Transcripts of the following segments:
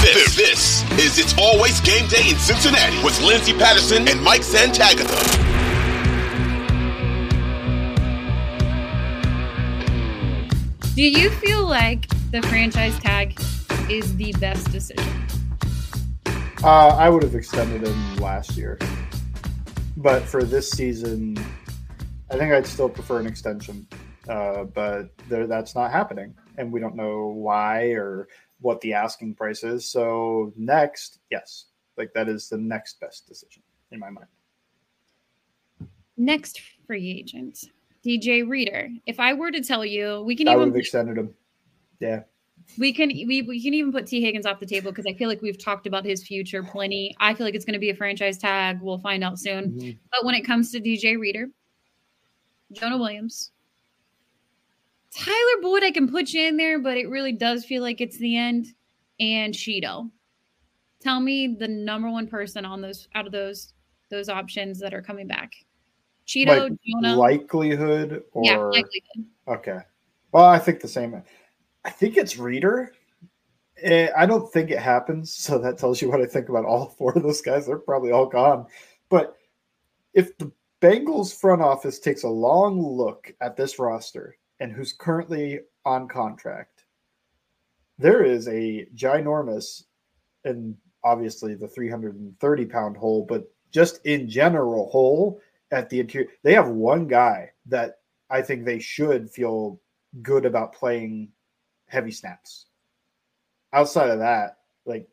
This, this is It's Always Game Day in Cincinnati with Lindsay Patterson and Mike Santagata. Do you feel like the franchise tag is the best decision? Uh, I would have extended him last year. But for this season, I think I'd still prefer an extension. Uh, but there, that's not happening. And we don't know why or what the asking price is. So next, yes, like that is the next best decision in my mind. Next free agent, DJ Reader. If I were to tell you, we can I even would have extended him. Yeah. we can we, we can even put Tee Higgins off the table because I feel like we've talked about his future plenty. I feel like it's going to be a franchise tag. We'll find out soon. Mhm. But when it comes to DJ Reader, Jonah Williams, Tyler Boyd, I can put you in there, but it really does feel like it's the end. And Chido. Tell me the number one person on those out of those those options that are coming back. Chido, Like Jonah. likelihood or yeah, likelihood. okay. Well, I think the same. I think it's Reader. Eh, I don't think it happens, so that tells you what I think about all four of those guys. They're probably all gone. But if the Bengals front office takes a long look at this roster and who's currently on contract, there is a ginormous and obviously the 330 pound hole, but just in general hole at the interior. They have one guy that I think they should feel good about playing heavy snaps. Outside of that, like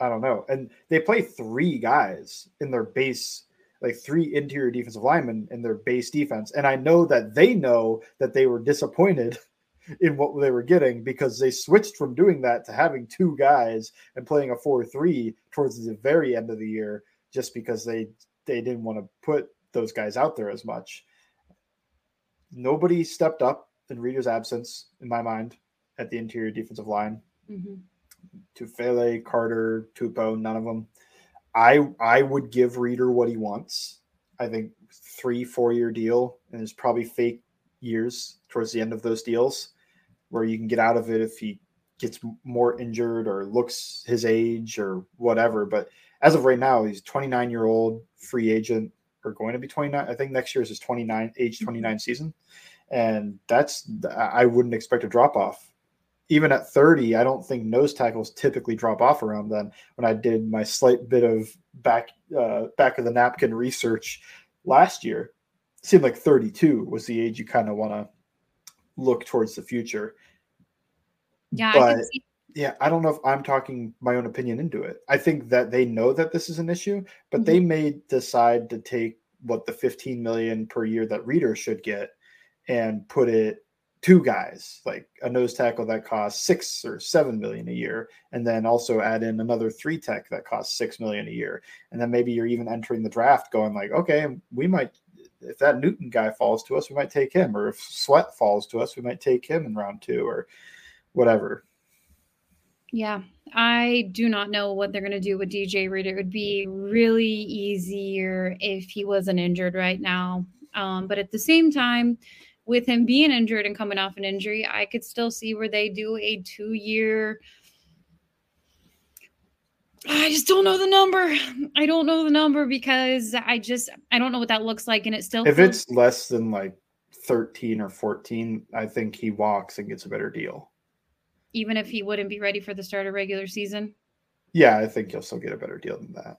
I don't know. And they play three guys in their base, like three interior defensive linemen in their base defense. And I know that they know that they were disappointed in what they were getting because they switched from doing that to having two guys and playing a 4-3 towards the very end of the year just because they they didn't want to put those guys out there as much. Nobody stepped up in Reader's absence, in my mind, at the interior defensive line. Mhm. Tufele, Carter, Tupou, none of them. I I would give Reader what he wants. I think three, four year deal, and there's probably fake years towards the end of those deals where you can get out of it if he gets more injured or looks his age or whatever. But as of right now, he's 29 year old free agent or going to be 29. I think next year is his 29 age mm-hmm. 29 season, and that's I wouldn't expect a drop off even at 30, I don't think nose tackles typically drop off around then. When I did my slight bit of back uh, back of the napkin research last year, it seemed like 32 was the age you kind of want to look towards the future. Yeah, I But can see yeah, I don't know if I'm talking my own opinion into it. I think that they know that this is an issue, but they may decide to take what the 15 million per year that readers should get and put it two guys, like a nose tackle that costs six or seven million a year, and then also add in another three tech that costs six million a year. And then maybe you're even entering the draft going like, okay, we might if that Newton guy falls to us, we might take him, or if Sweat falls to us, we might take him in round two, or whatever. Yeah, I do not know what they're going to do with DJ Reader. It would be really easier if he wasn't injured right now. Um, but at the same time, with him being injured and coming off an injury, I could still see where they do a two year. I just don't know the number. I don't know the number because I just I don't know what that looks like, and it still if it's less than like thirteen or fourteen, I think he walks and gets a better deal. Even if he wouldn't be ready for the start of regular season. Yeah, I think you'll still get a better deal than that.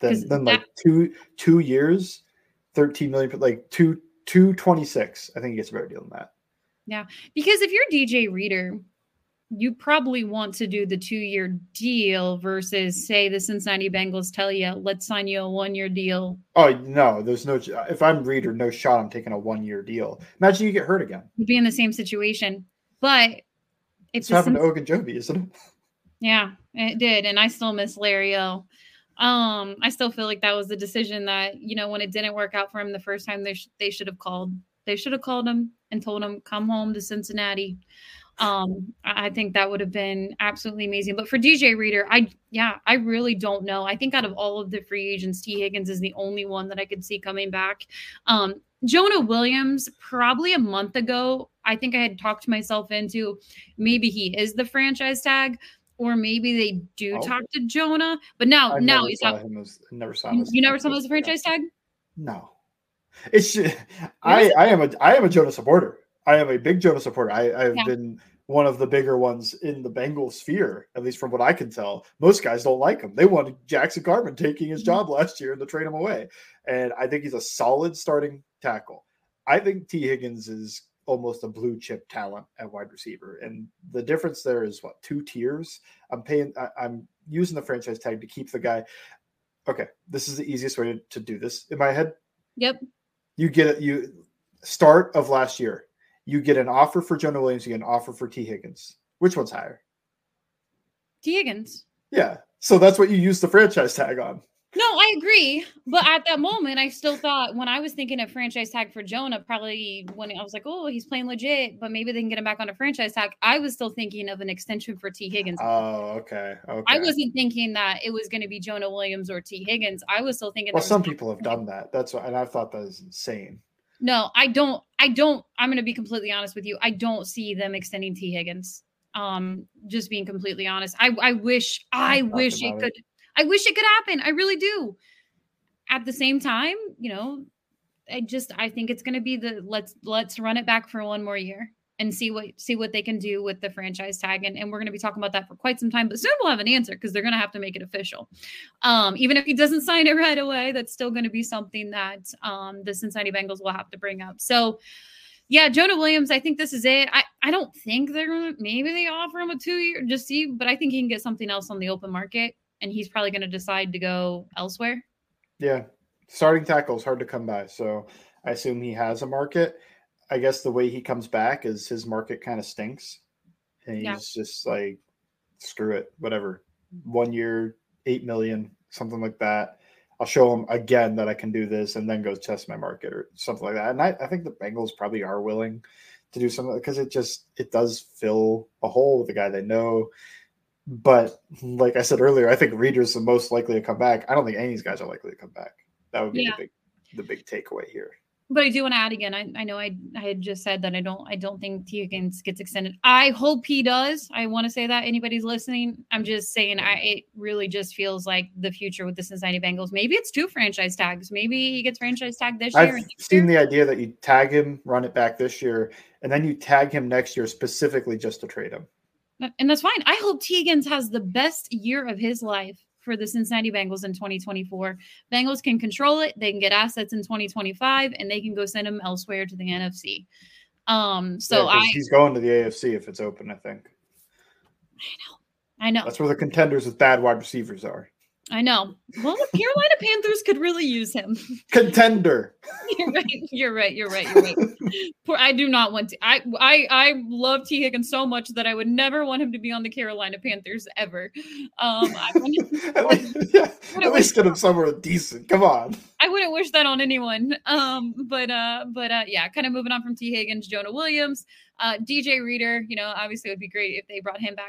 Then, then like two two years, thirteen million, like two two twenty six. I think he gets a better deal than that. Yeah, because if you're DJ Reader, you probably want to do the two year deal versus say the Cincinnati Bengals tell you, let's sign you a one year deal. Oh no, there's no. If I'm Reader, no shot. I'm taking a one year deal. Imagine you get hurt again. You'd be in the same situation, but it's happened to Ogunjobi, isn't it? Yeah, it did, and I still miss Larry O. Um, I still feel like that was the decision that you know when it didn't work out for him the first time, they sh- they should have called. They should have called him and told him come home to Cincinnati. Um, I think that would have been absolutely amazing. But for DJ Reader, I yeah, I really don't know. I think out of all of the free agents, Tee Higgins is the only one that I could see coming back. Um, Jonah Williams, probably a month ago, I think I had talked myself into maybe he is the franchise tag or maybe they do oh. talk to Jonah. But now, I now he's not. Him as, never saw him. You never saw him as a franchise tag. No, it's I. I am a. I am a Jonah supporter. I am a big Jonah supporter. I, I've yeah. been one of the bigger ones in the Bengals sphere, at least from what I can tell. Most guys don't like him. They wanted Jackson Carman taking his job mm-hmm. last year and to trade him away. And I think he's a solid starting tackle. I think Tee Higgins is almost a blue chip talent at wide receiver. And the difference there is what two tiers. I'm paying. I, am using the franchise tag to keep the guy. Okay, this is the easiest way to, to do this in my head. Yep. You get it. You start of last year. You get an offer for Jonah Williams. You get an offer for Tee Higgins. Which one's higher? Tee Higgins. Yeah. So that's what you use the franchise tag on. No, I agree. But at that moment, I still thought when I was thinking of franchise tag for Jonah, probably when I was like, oh, he's playing legit, but maybe they can get him back on a franchise tag. I was still thinking of an extension for Tee Higgins. Oh, okay. Okay. I wasn't thinking that it was going to be Jonah Williams or Tee Higgins. I was still thinking. Well, some people have done that. That's what, and I thought that was insane. No, I don't. I don't. I'm going to be completely honest with you. I don't see them extending Tee Higgins. Um, just being completely honest. I I wish I wish it could. It I wish it could happen. I really do. At the same time, you know, I just I think it's going to be the let's let's run it back for one more year and see what see what they can do with the franchise tag. And, and we're going to be talking about that for quite some time but soon we'll have an answer because they're going to have to make it official. Um, even if he doesn't sign it right away that's still going to be something that um, the cincinnati bengals will have to bring up. So yeah jonah williams i think this is it. I, I don't think they're going to maybe they offer him a two year just see but i think he can get something else on the open market and he's probably going to decide to go elsewhere. Yeah, starting tackle is hard to come by, so I assume he has a market. I guess the way he comes back is his market kind of stinks, and he's yeah. just like, screw it, whatever. One year, eight million, something like that. I'll show him again that I can do this, and then go test my market or something like that. And I, I think the Bengals probably are willing to do something because it just it does fill a hole with a guy they know. But like I said earlier, I think Reader's the most likely to come back. I don't think any of these guys are likely to come back. That would be yeah. the big the big takeaway here. But I do want to add again. I, I know I, I had just said that I don't I don't think Higgins gets extended. I hope he does. I want to say that anybody's listening. I'm just saying I it really just feels like the future with the Cincinnati Bengals. Maybe it's two franchise tags. Maybe he gets franchise tag this I've year. I've seen year. the idea that you tag him, run it back this year, and then you tag him next year specifically just to trade him and that's fine. I hope Tee Higgins has the best year of his life for the Cincinnati Bengals in 2024. Bengals can control it. They can get assets in 2025, and they can go send him elsewhere to the NFC. Um, so yeah, I he's going to the AFC if it's open. I think. I know. I know. That's where the contenders with bad wide receivers are. I know. Well, the Carolina Panthers could really use him. Contender. you're right. You're right. You're right. You're right. Poor, I do not want to. I I I love Tee Higgins so much that I would never want him to be on the Carolina Panthers ever. Um, I wouldn't, at least, yeah, at least get him somewhere decent. Come on. I wouldn't wish that on anyone. Um, but uh, but uh, yeah, kind of moving on from Tee Higgins, Jonah Williams, uh, DJ Reader. You know, obviously it would be great if they brought him back